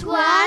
toi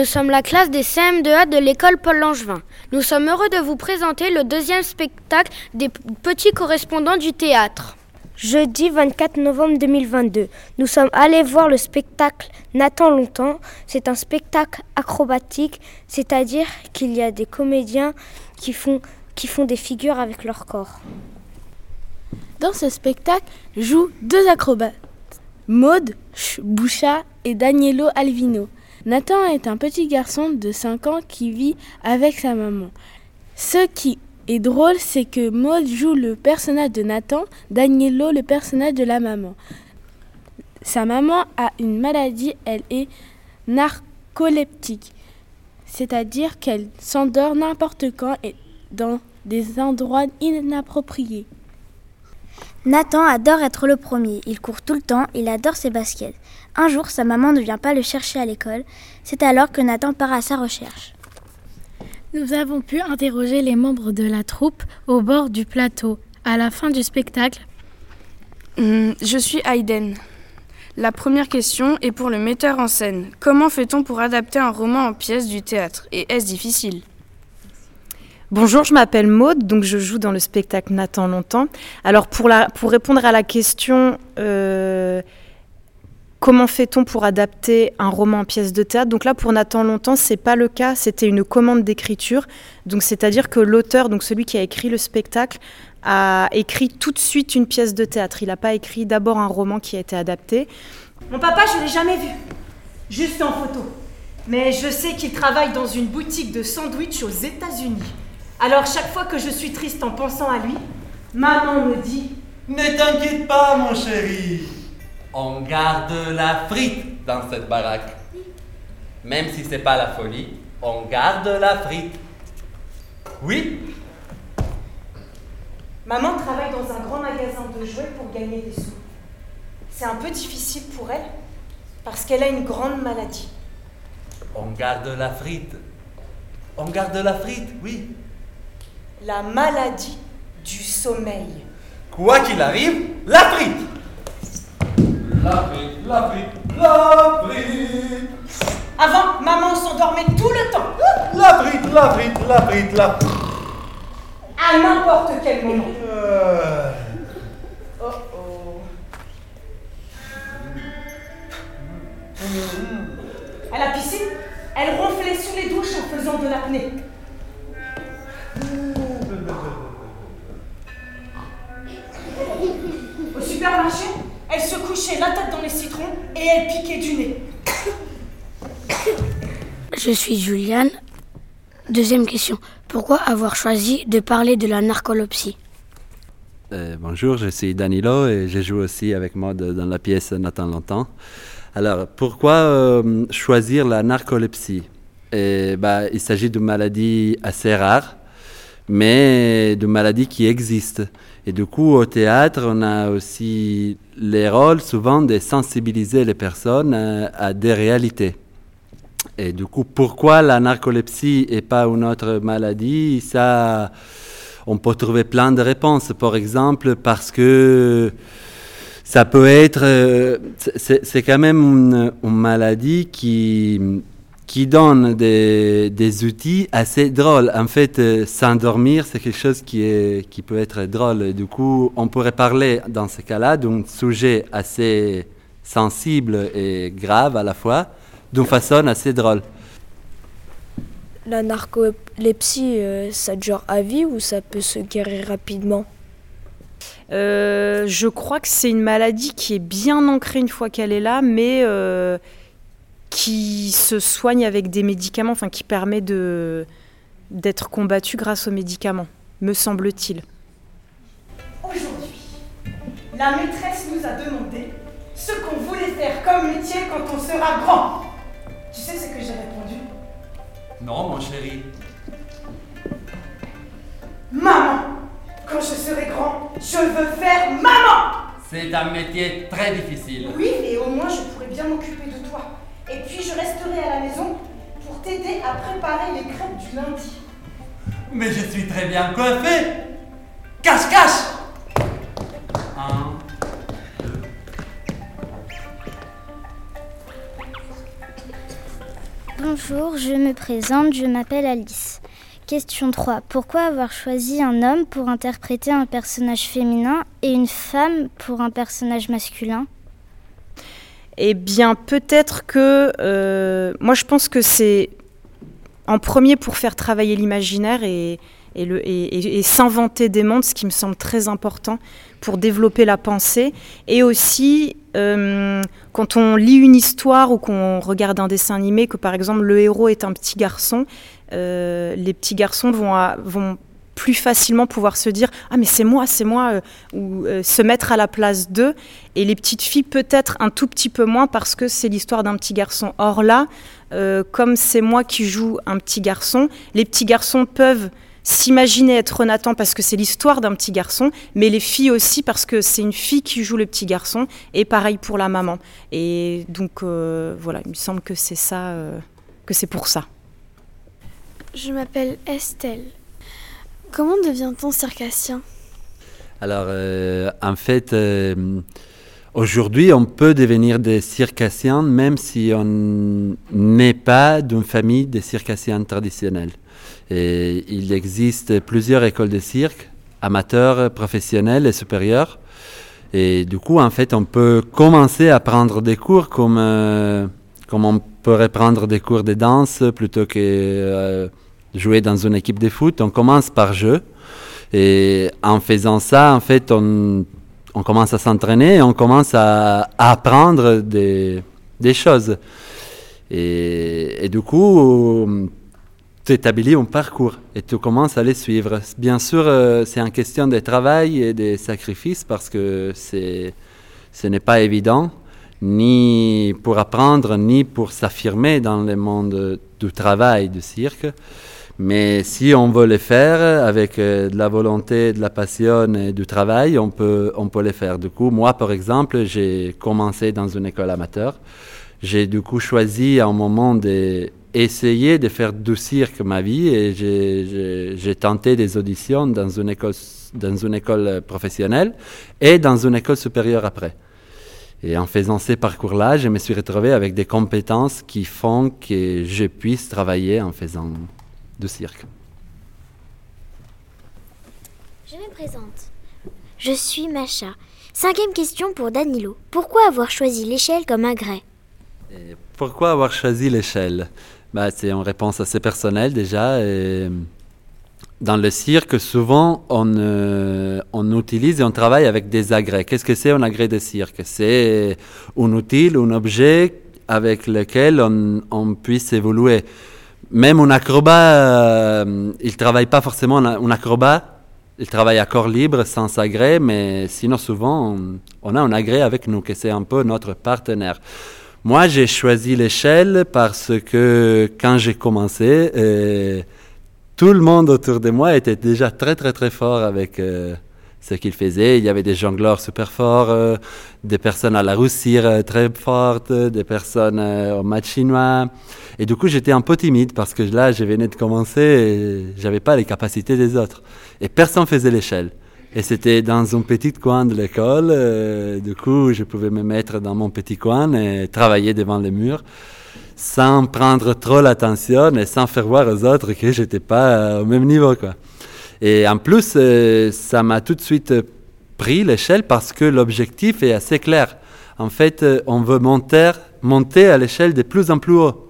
nous sommes la classe des CM2A de l'école Paul Langevin. Nous sommes heureux de vous présenter le deuxième spectacle des petits correspondants du théâtre. Jeudi 24 novembre 2022, nous sommes allés voir le spectacle Nathan longtemps. C'est un spectacle acrobatique, c'est-à-dire qu'il y a des comédiens qui font, qui font des figures avec leur corps. Dans ce spectacle jouent deux acrobates, Maude Bouchat et Danielo Alvino. Nathan est un petit garçon de 5 ans qui vit avec sa maman. Ce qui est drôle, c'est que Maude joue le personnage de Nathan, Danielo le personnage de la maman. Sa maman a une maladie, elle est narcoleptique, c'est-à-dire qu'elle s'endort n'importe quand et dans des endroits inappropriés. Nathan adore être le premier. Il court tout le temps, il adore ses baskets. Un jour, sa maman ne vient pas le chercher à l'école. C'est alors que Nathan part à sa recherche. Nous avons pu interroger les membres de la troupe au bord du plateau. À la fin du spectacle, Hum, Je suis Hayden. La première question est pour le metteur en scène. Comment fait-on pour adapter un roman en pièce du théâtre? Et est-ce difficile? Bonjour, je m'appelle Maude, donc je joue dans le spectacle Nathan longtemps. Alors pour, répondre à la question, euh, comment fait-on pour adapter un roman en pièce de théâtre? Donc là, pour Nathan longtemps, c'est pas le cas. C'était une commande d'écriture. Donc c'est-à-dire que l'auteur, donc celui qui a écrit le spectacle, a écrit tout de suite une pièce de théâtre. Il n'a pas écrit d'abord un roman qui a été adapté. Mon papa, je l'ai jamais vu. Juste en photo. Mais je sais qu'il travaille dans une boutique de sandwich aux États-Unis. Alors chaque fois que je suis triste en pensant à lui, maman me dit Ne t'inquiète pas, mon chéri. On garde la frite dans cette baraque. Même si c'est pas la folie, on garde la frite. Oui, Maman travaille dans un grand magasin de jouets pour gagner des sous. C'est un peu difficile pour elle parce qu'elle a une grande maladie. on garde la frite. On garde la frite, oui. La maladie du sommeil. Quoi qu'il arrive, la frite. La frite, la frite, la frite. Avant, maman s'endormait tout le temps, La frite, la frite, la frite, la frite. à n'importe quel moment. Je suis Juliane. Deuxième question. Pourquoi avoir choisi de parler de la narcolepsie? Euh, bonjour, je suis Danilo et je joue aussi avec moi dans la pièce Nathan longtemps. Alors, pourquoi euh, choisir la narcolepsie? Eh, bah, Il s'agit d'une maladie assez rare, mais d'une maladie qui existe. Et du coup, au théâtre, on a aussi les rôles souvent de sensibiliser les personnes euh, à des réalités. Et du coup, pourquoi la narcolepsie et pas une autre maladie? Ça, on peut trouver plein de réponses. Par exemple, parce que ça peut être, euh, c'est quand même une, une maladie qui, qui donne des, des outils assez drôles. En fait, euh, s'endormir, c'est quelque chose qui, est, qui peut être drôle. Et du coup, on pourrait parler dans ce cas-là d'un sujet assez sensible et grave à la fois, d'une façon assez drôle. La narcolepsie, euh, ça dure à vie ou ça peut se guérir rapidement? Euh, Je crois que c'est une maladie qui est bien ancrée une fois qu'elle est là, mais euh, qui se soigne avec des médicaments, enfin qui permet de d'être combattue grâce aux médicaments, me semble-t-il. Aujourd'hui, la maîtresse nous a demandé ce qu'on voulait faire comme métier quand on sera grand. Tu sais ce que j'ai répondu? Non, mon chéri. Maman Quand je serai grand, je veux faire maman C'est un métier très difficile. Oui, et au moins je pourrai bien m'occuper de toi. Et puis je resterai à la maison pour t'aider à préparer les crêpes du lundi. Mais je suis très bien coiffé. Cache, Bonjour, je me présente, je m'appelle Alice. Question 3. Pourquoi avoir choisi un homme pour interpréter un personnage féminin et une femme pour un personnage masculin? Eh bien, peut-être que... euh, moi, je pense que c'est en premier pour faire travailler l'imaginaire et, s'inventer des mondes, ce qui me semble très important pour développer la pensée. Et aussi, euh, quand on lit une histoire ou qu'on regarde un dessin animé, que par exemple le héros est un petit garçon, euh, les petits garçons vont, plus facilement pouvoir se dire ah mais c'est moi c'est moi euh, ou se mettre à la place d'eux. Et les petites filles peut-être un tout petit peu moins parce que c'est l'histoire d'un petit garçon. Or là comme c'est moi qui joue un petit garçon les petits garçons peuvent s'imaginer être Nathan parce que c'est l'histoire d'un petit garçon, mais les filles aussi parce que c'est une fille qui joue le petit garçon, et pareil pour la maman. Et donc euh, voilà, il me semble que c'est ça, euh, que c'est pour ça. Je m'appelle Estelle. Comment devient-on circassien? Alors, euh, en fait, euh, aujourd'hui, on peut devenir des circassiens même si on n'est pas d'une famille de circassiens traditionnels. Et il existe plusieurs écoles de cirque, amateurs, professionnelles et supérieures. Et du coup, en fait, on peut commencer à prendre des cours comme, euh, comme on pourrait prendre des cours de danse plutôt que euh, jouer dans une équipe de foot. On commence par jeu. Et en faisant ça, en fait, on, on commence à s'entraîner on commence à, apprendre des, des choses. Et, du coup, tu établis un parcours et tu commences à les suivre. Bien sûr, euh, c'est une question de travail et de sacrifices parce que c'est, ce n'est pas évident, ni pour apprendre, ni pour s'affirmer dans le monde du travail du cirque. Mais si on veut le faire avec euh, de la volonté, de la passion et du travail, on peut, on peut le faire. Du coup, moi, par exemple, j'ai commencé dans une école amateur. J'ai du coup choisi à un moment d'essayer de faire du cirque ma vie et j'ai tenté des auditions dans une, école, dans une école professionnelle et dans une école supérieure après. Et en faisant ces parcours-là, je me suis retrouvé avec des compétences qui font que je puisse travailler en faisant du cirque. Je me présente. Je suis Macha. Cinquième question pour Danilo. Pourquoi avoir choisi l'échelle comme agrès Pourquoi avoir choisi l'échelle? Bah, C'est une réponse assez personnelle déjà. Et dans le cirque, souvent, on, euh, on utilise et on travaille avec des agrès. Qu'est-ce que c'est un agrès de cirque? C'est un outil, un objet avec lequel on, on puisse évoluer. Même un acrobat, euh, il ne travaille pas forcément un acrobat, il travaille à corps libre, sans agrès, mais sinon souvent, on, on a un agrès avec nous, que c'est un peu notre partenaire. Moi, j'ai choisi l'échelle parce que quand j'ai commencé, euh, tout le monde autour de moi était déjà très très très fort avec euh, ce qu'il faisait. Il y avait des jongleurs super forts, euh, des personnes à la roussire euh, très fortes, des personnes euh, au match chinois. Et du coup, j'étais un peu timide parce que là, je venais de commencer et j'avais pas les capacités des autres. Et personne faisait l'échelle. Et c'était dans un petit coin de l'école. euh, du coup, je pouvais me mettre dans mon petit coin et travailler devant les murs sans prendre trop l'attention et sans faire voir aux autres que j'étais pas euh, au même niveau. Quoi. Et en plus, euh, ça m'a tout de suite euh, pris l'échelle parce que l'objectif est assez clair. En fait, euh, on veut monter, monter à l'échelle de plus en plus haut.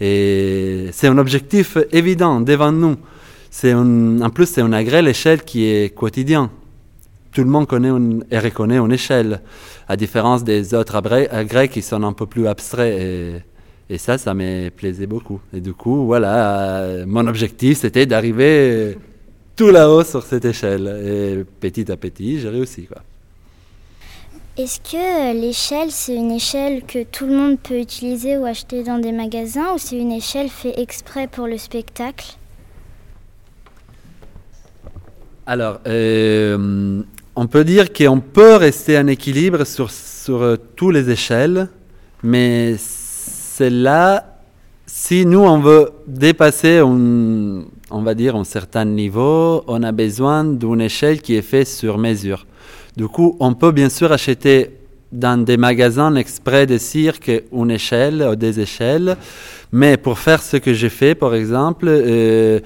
Et c'est un objectif évident devant nous. C'est en plus, c'est une vraie échelle qui est quotidien. Tout le monde connaît et reconnaît une échelle, à différence des autres agrès qui sont un peu plus abstraits. Et, et ça, ça me plaisait beaucoup. Et du coup, voilà, mon objectif, c'était d'arriver tout là-haut sur cette échelle. Et petit à petit, j'ai réussi. Quoi. Est-ce que l'échelle, c'est une échelle que tout le monde peut utiliser ou acheter dans des magasins ou c'est une échelle faite exprès pour le spectacle? Alors, euh, on peut dire qu'on peut rester en équilibre sur, sur euh, toutes les échelles, mais c'est là, si nous on veut dépasser, un, on va dire, un certain niveau, on a besoin d'une échelle qui est faite sur mesure. Du coup, on peut bien sûr acheter dans des magasins exprès de cirque une échelle ou des échelles, mais pour faire ce que j'ai fait, par exemple, euh,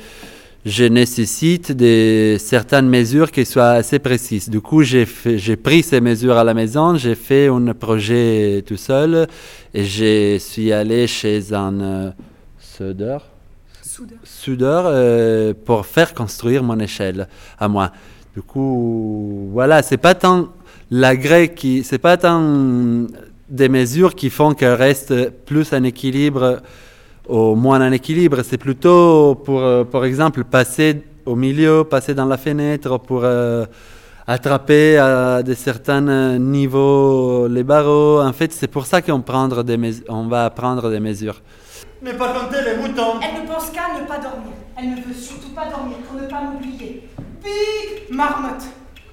je nécessite de certaines mesures qui soient assez précises. Du coup, j'ai pris ces mesures à la maison, j'ai fait un projet tout seul et je suis allé chez un euh, soudeur euh, pour faire construire mon échelle à moi. Du coup, voilà, c'est pas tant la grecque qui, c'est pas tant des mesures qui font qu'elle reste plus en équilibre ou moins en équilibre. C'est plutôt pour, euh, par exemple, passer au milieu, passer dans la fenêtre pour euh, attraper à de certains niveaux les barreaux. En fait, c'est pour ça qu'on prendre des on va prendre des mesures. Ne pas compter les moutons. Elle ne pense qu'à pas dormir. Elle ne veut surtout pas dormir pour ne pas m'oublier. Pique, marmotte.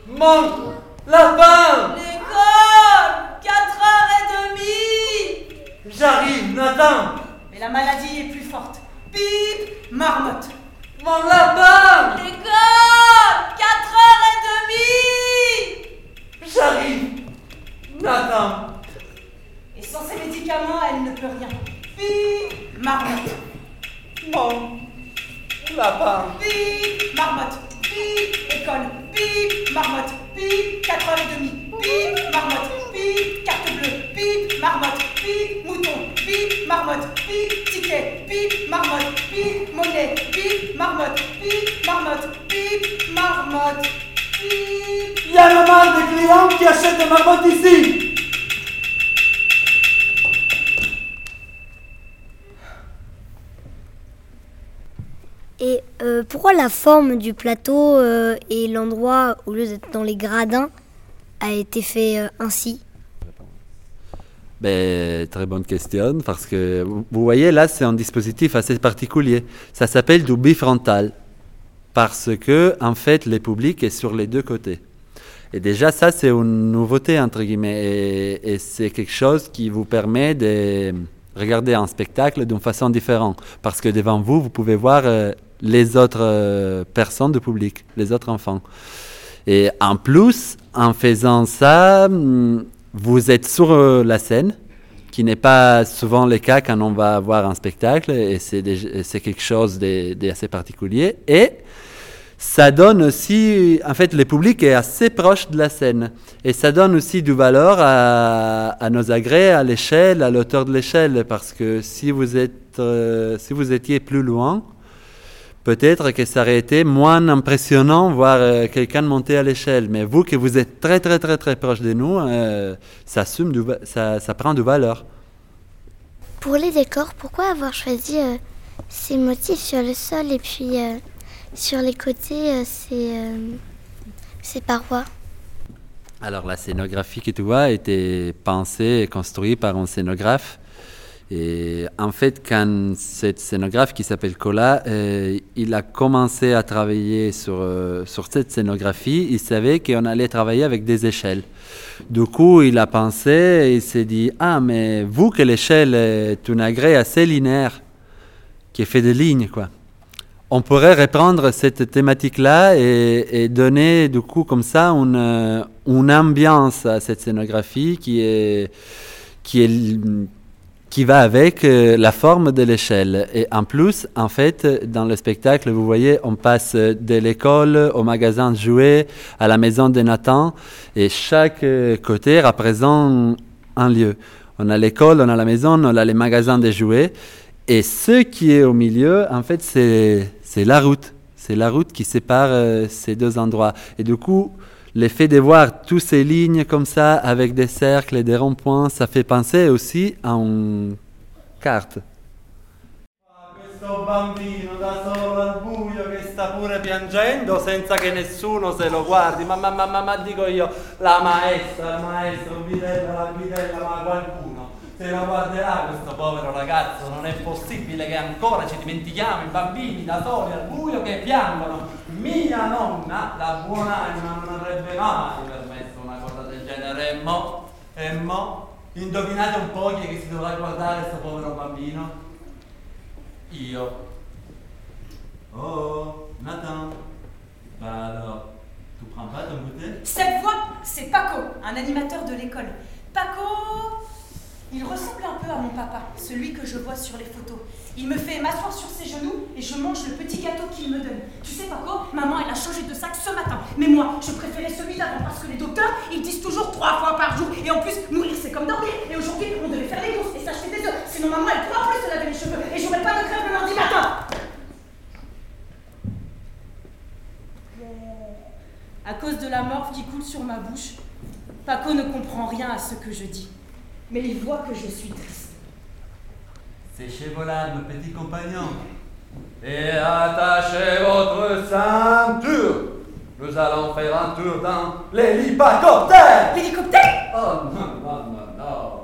Manque, lapin. L'école, 4h30. J'arrive, Nathan. Mais la maladie est plus forte. Pipe, marmotte. Mon lapin. L'école, 4h30. J'arrive, Nathan. Et sans ces médicaments, elle ne peut rien. Pipe, marmotte. Mon lapin. Pipe, marmotte. Pipe, école. Pipe, marmotte. Pipe, 4h30. Pipe, marmotte. Pipe, carte bleue. Pipe, marmotte. Pipe, mouton. Pipe, marmotte. Pipe, ticket. Pipe, marmotte. Pipe, monnaie. Pipe, marmotte. Pipe, marmotte. Pipe, marmotte. Pipe. Il y a le mal de clients qui achètent des marmottes ici. Et euh, pourquoi la forme du plateau euh, et l'endroit, au lieu d'être dans les gradins, a été fait euh, ainsi ben, très bonne question, parce que vous voyez là, c'est un dispositif assez particulier. Ça s'appelle du bifrontal, parce que en fait, le public est sur les deux côtés. Et déjà, ça, c'est une nouveauté, entre guillemets, et, c'est quelque chose qui vous permet de regarder un spectacle d'une façon différente, parce que devant vous, vous pouvez voir euh, les autres euh, personnes du public, les autres enfants. Et en plus, en faisant ça, hum, vous êtes sur euh, la scène, qui n'est pas souvent le cas quand on va voir un spectacle, et c'est quelque chose d'assez particulier. Et ça donne aussi, en fait, le public est assez proche de la scène. Et ça donne aussi du valeur à, à nos agrès, à l'échelle, à l'auteur de l'échelle, parce que si vous, êtes, euh, si vous étiez plus loin, peut-être que ça aurait été moins impressionnant voir euh, quelqu'un monter à l'échelle. Mais vous, que vous êtes très, très, très, très proche de nous, euh, ça, assume du ça, ça prend de valeur. Pour les décors, pourquoi avoir choisi euh, ces motifs sur le sol et puis sur les côtés ces, ces parois? Alors la scénographie que tu vois a été pensée et construite par un scénographe. Et en fait, quand cette scénographe qui s'appelle Cola, euh, il a commencé à travailler sur, euh, sur cette scénographie, il savait qu'on allait travailler avec des échelles. Du coup, il a pensé il s'est dit, ah, mais vous que l'échelle est un agrès assez linéaire, qui est fait de lignes, quoi on pourrait reprendre cette thématique-là et, et donner du coup comme ça une, une ambiance à cette scénographie qui est qui est qui va avec euh, la forme de l'échelle. Et en plus, en fait, dans le spectacle, vous voyez, on passe de l'école au magasin de jouets, à la maison de Nathan, et chaque euh, côté représente un lieu. On a l'école, on a la maison, on a les magasins de jouets. Et ce qui est au milieu, en fait, c'est la route. C'est la route qui sépare euh, ces deux endroits. Et du coup, l'effet de voir toutes ces lignes comme ça, avec des cercles et des ronds-points, ça fait penser aussi à une carte. Questo bambino da solo al buio che sta pure piangendo senza che nessuno se lo guardi. Ma, ma, ma, ma, ma dico io, la maestra, il maestro, il bidello, la bidella, ma qualcuno? Se lo guarderà questo povero ragazzo. Non è possibile che ancora ci dimentichiamo i bambini da soli al buio che piangono. Mia nonna, la buonanima, non avrebbe mai permesso una cosa del genere. E mo, e mo, indovinate un po' chi è che si dovrà guardare questo povero bambino? Io. Oh, Nathan. Bah tu prends pas ton goûter Cette voix, c'est Paco, un animateur de l'école. Paco, il ressemble un peu à mon papa, celui que je vois sur les photos. Il me fait m'asseoir sur ses genoux et je mange le petit gâteau qu'il me donne. Tu sais, Paco, maman, elle a changé de sac ce matin. Mais moi, je préférais celui d'avant parce que les docteurs, ils disent toujours trois fois par jour. Et en plus, mourir, c'est comme dormir. Et aujourd'hui, on devait faire les courses et s'acheter des œufs. Sinon, maman, elle pourra plus se laver les cheveux. Et j'aurai pas de crème le lundi matin. À cause de la morve qui coule sur ma bouche, Paco ne comprend rien à ce que je dis. Mais il voit que je suis triste. Séchez vos larmes, petits compagnons. Et attachez votre ceinture. Nous allons faire un tour dans l'hélicoptère. L'hélicoptère? Oh non, non, non, non.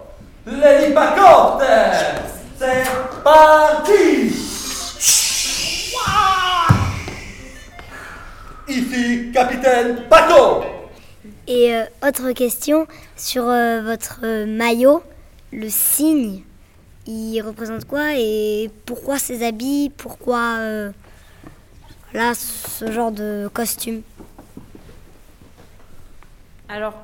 L'hélicoptère. C'est parti. Ici, capitaine Paco. Et euh, autre question sur euh, votre euh, maillot, le signe, il représente quoi et pourquoi ces habits, pourquoi voilà, ce genre de costume? Alors,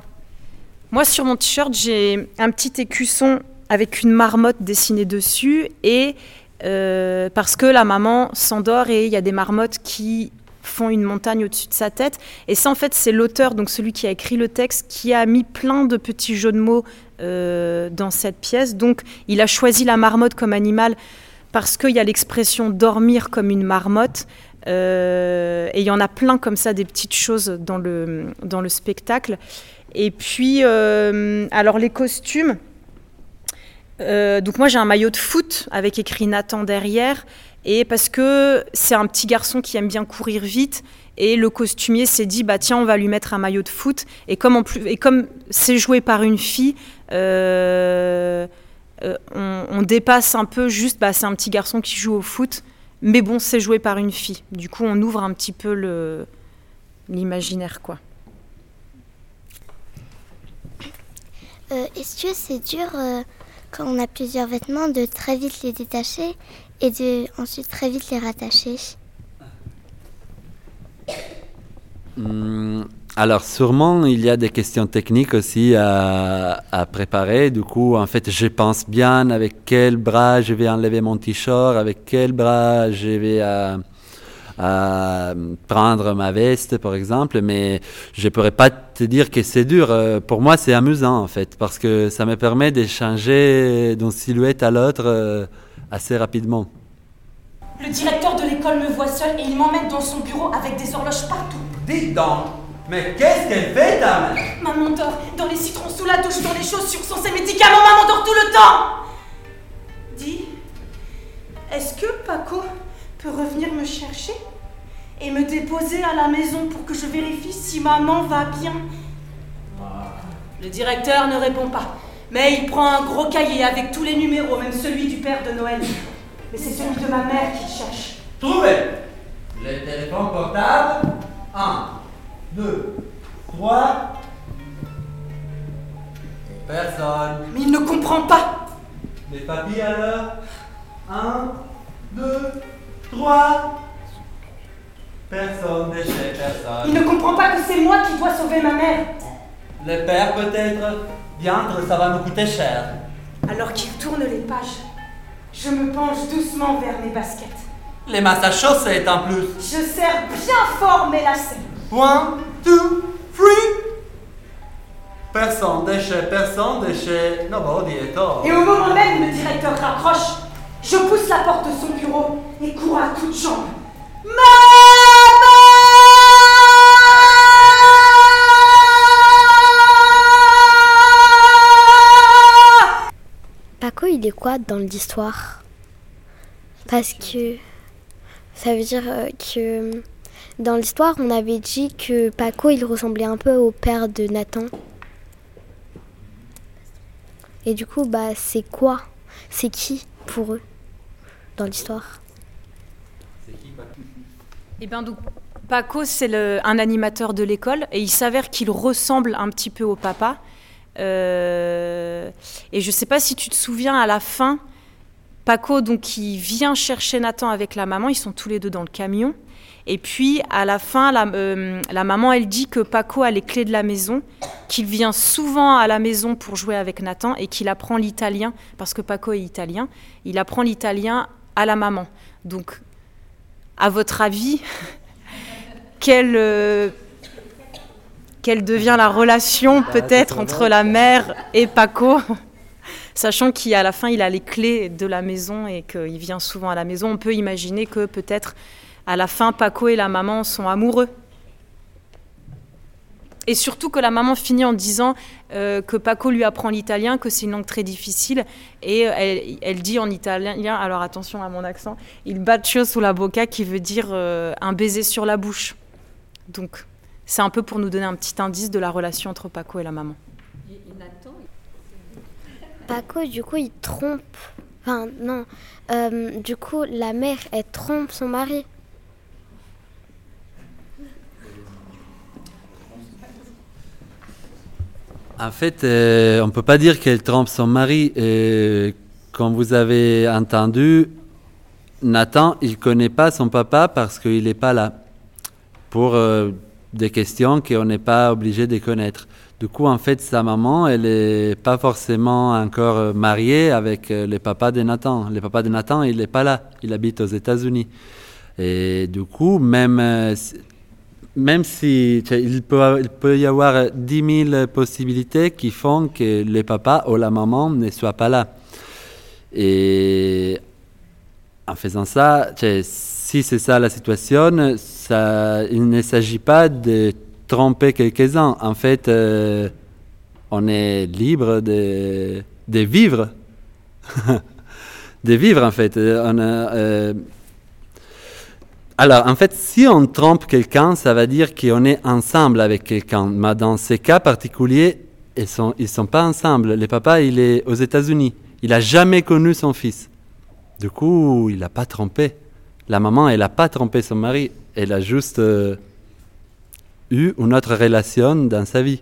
moi sur mon t-shirt, j'ai un petit écusson avec une marmotte dessinée dessus et parce que la maman s'endort et il y a des marmottes qui font une montagne au-dessus de sa tête. Et ça, en fait, c'est l'auteur, donc celui qui a écrit le texte, qui a mis plein de petits jeux de mots euh, dans cette pièce. Donc, il a choisi la marmotte comme animal parce qu'il y a l'expression dormir comme une marmotte. Euh, et il y en a plein comme ça, des petites choses dans le, dans le spectacle. Et puis, euh, alors les costumes. Donc moi j'ai un maillot de foot avec écrit Nathan derrière et parce que c'est un petit garçon qui aime bien courir vite et le costumier s'est dit bah tiens on va lui mettre un maillot de foot. Et comme en plus et comme c'est joué par une fille euh, euh, on, dépasse un peu juste bah c'est un petit garçon qui joue au foot. Mais bon c'est joué par une fille. Du coup on ouvre un petit peu le l'imaginaire quoi. Euh, Est-ce que c'est dur quand on a plusieurs vêtements de très vite les détacher et de ensuite très vite les rattacher Hmm, alors sûrement il y a des questions techniques aussi à, préparer. Du coup, en fait, je pense bien avec quel bras je vais enlever mon t-shirt, avec quel bras je vais euh, prendre ma veste, par exemple. Mais je pourrais pas te dire que c'est dur. Euh, Pour moi, c'est amusant en fait parce que ça me permet de changer d'une silhouette à l'autre euh, assez rapidement. Le directeur de l'école me voit seul et il m'emmène dans son bureau avec des horloges partout. Dites donc, mais qu'est-ce qu'elle fait, ta mère? Maman dort dans les citrons sous la douche, dans les chaussures, sans ses médicaments. Maman dort tout le temps. Dis, est-ce que Paco peut revenir me chercher et me déposer à la maison pour que je vérifie si maman va bien Le directeur ne répond pas, mais il prend un gros cahier avec tous les numéros, même celui du père de Noël. Mais c'est celui de ma mère qu'il cherche. Trouvez Le téléphone portable. 1, 2, 3. Personne. Mais il ne comprend pas. Les papiers alors? 1, 2, 3. Personne, déchet, personne. Il ne comprend pas que c'est moi qui dois sauver ma mère. Le père peut-être? Diantre, ça va nous coûter cher. Alors qu'il tourne les pages, je me penche doucement vers mes baskets. Les masses à chaussettes en plus. Je serre bien fort mes lacets. One, two, three. Personne, déchet, personne, déchet. Nobody at all. Et au moment même où le directeur raccroche, je pousse la porte de son bureau et cours à toutes jambes. Paco, il est quoi dans l'histoire? Parce que ça veut dire euh, que dans l'histoire, on avait dit que Paco, il ressemblait un peu au père de Nathan. Et du coup, bah, c'est quoi? C'est qui pour eux? Dans l'histoire Eh bien, donc, Paco, c'est le- un animateur de l'école et il s'avère qu'il ressemble un petit peu au papa. Euh, et je ne sais pas si tu te souviens, à la fin, Paco, donc, il vient chercher Nathan avec la maman. Ils sont tous les deux dans le camion. Et puis, à la fin, la, euh, la maman, elle dit que Paco a les clés de la maison, qu'il vient souvent à la maison pour jouer avec Nathan et qu'il apprend l'italien, parce que Paco est italien. Il apprend l'italien à la maman. Donc, à votre avis, quelle, euh, quelle devient la relation peut-être entre la mère et Paco Sachant qu'à la fin, il a les clés de la maison et qu'il vient souvent à la maison, on peut imaginer que peut-être à la fin, Paco et la maman sont amoureux. Et surtout que la maman finit en disant euh, que Paco lui apprend l'italien, que c'est une langue très difficile. Et euh, elle, elle dit en italien, alors attention à mon accent, il bacio sulla bocca, qui veut dire euh, un baiser sur la bouche. Donc c'est un peu pour nous donner un petit indice de la relation entre Paco et la maman. Paco, du coup, il trompe. Enfin, non. Euh, du coup, la mère, elle trompe son mari. En fait, euh, on ne peut pas dire qu'elle trompe son mari. Euh, comme vous avez entendu, Nathan, il ne connaît pas son papa parce qu'il n'est pas là. Pour euh, des questions qu'on n'est pas obligé de connaître. Du coup, en fait, sa maman, elle n'est pas forcément encore mariée avec le papa de Nathan. Le papa de Nathan, il n'est pas là. Il habite aux États-Unis. Et du coup, même, même si il peut, il peut y avoir 10 000 possibilités qui font que le papa ou la maman ne soient pas là. Et en faisant ça, si c'est ça la situation, ça, il ne s'agit pas de tromper quelques-uns. En fait, euh, on est libre de, de vivre. de vivre, en fait. Euh, euh, alors, en fait, si on trompe quelqu'un, ça veut dire qu'on est ensemble avec quelqu'un. Mais dans ces cas particuliers, ils ne sont, ils sont pas ensemble. Le papa, il est aux États-Unis. Il n'a jamais connu son fils. Du coup, il n'a pas trompé. La maman, elle n'a pas trompé son mari. Elle a juste euh, eu une autre relation dans sa vie.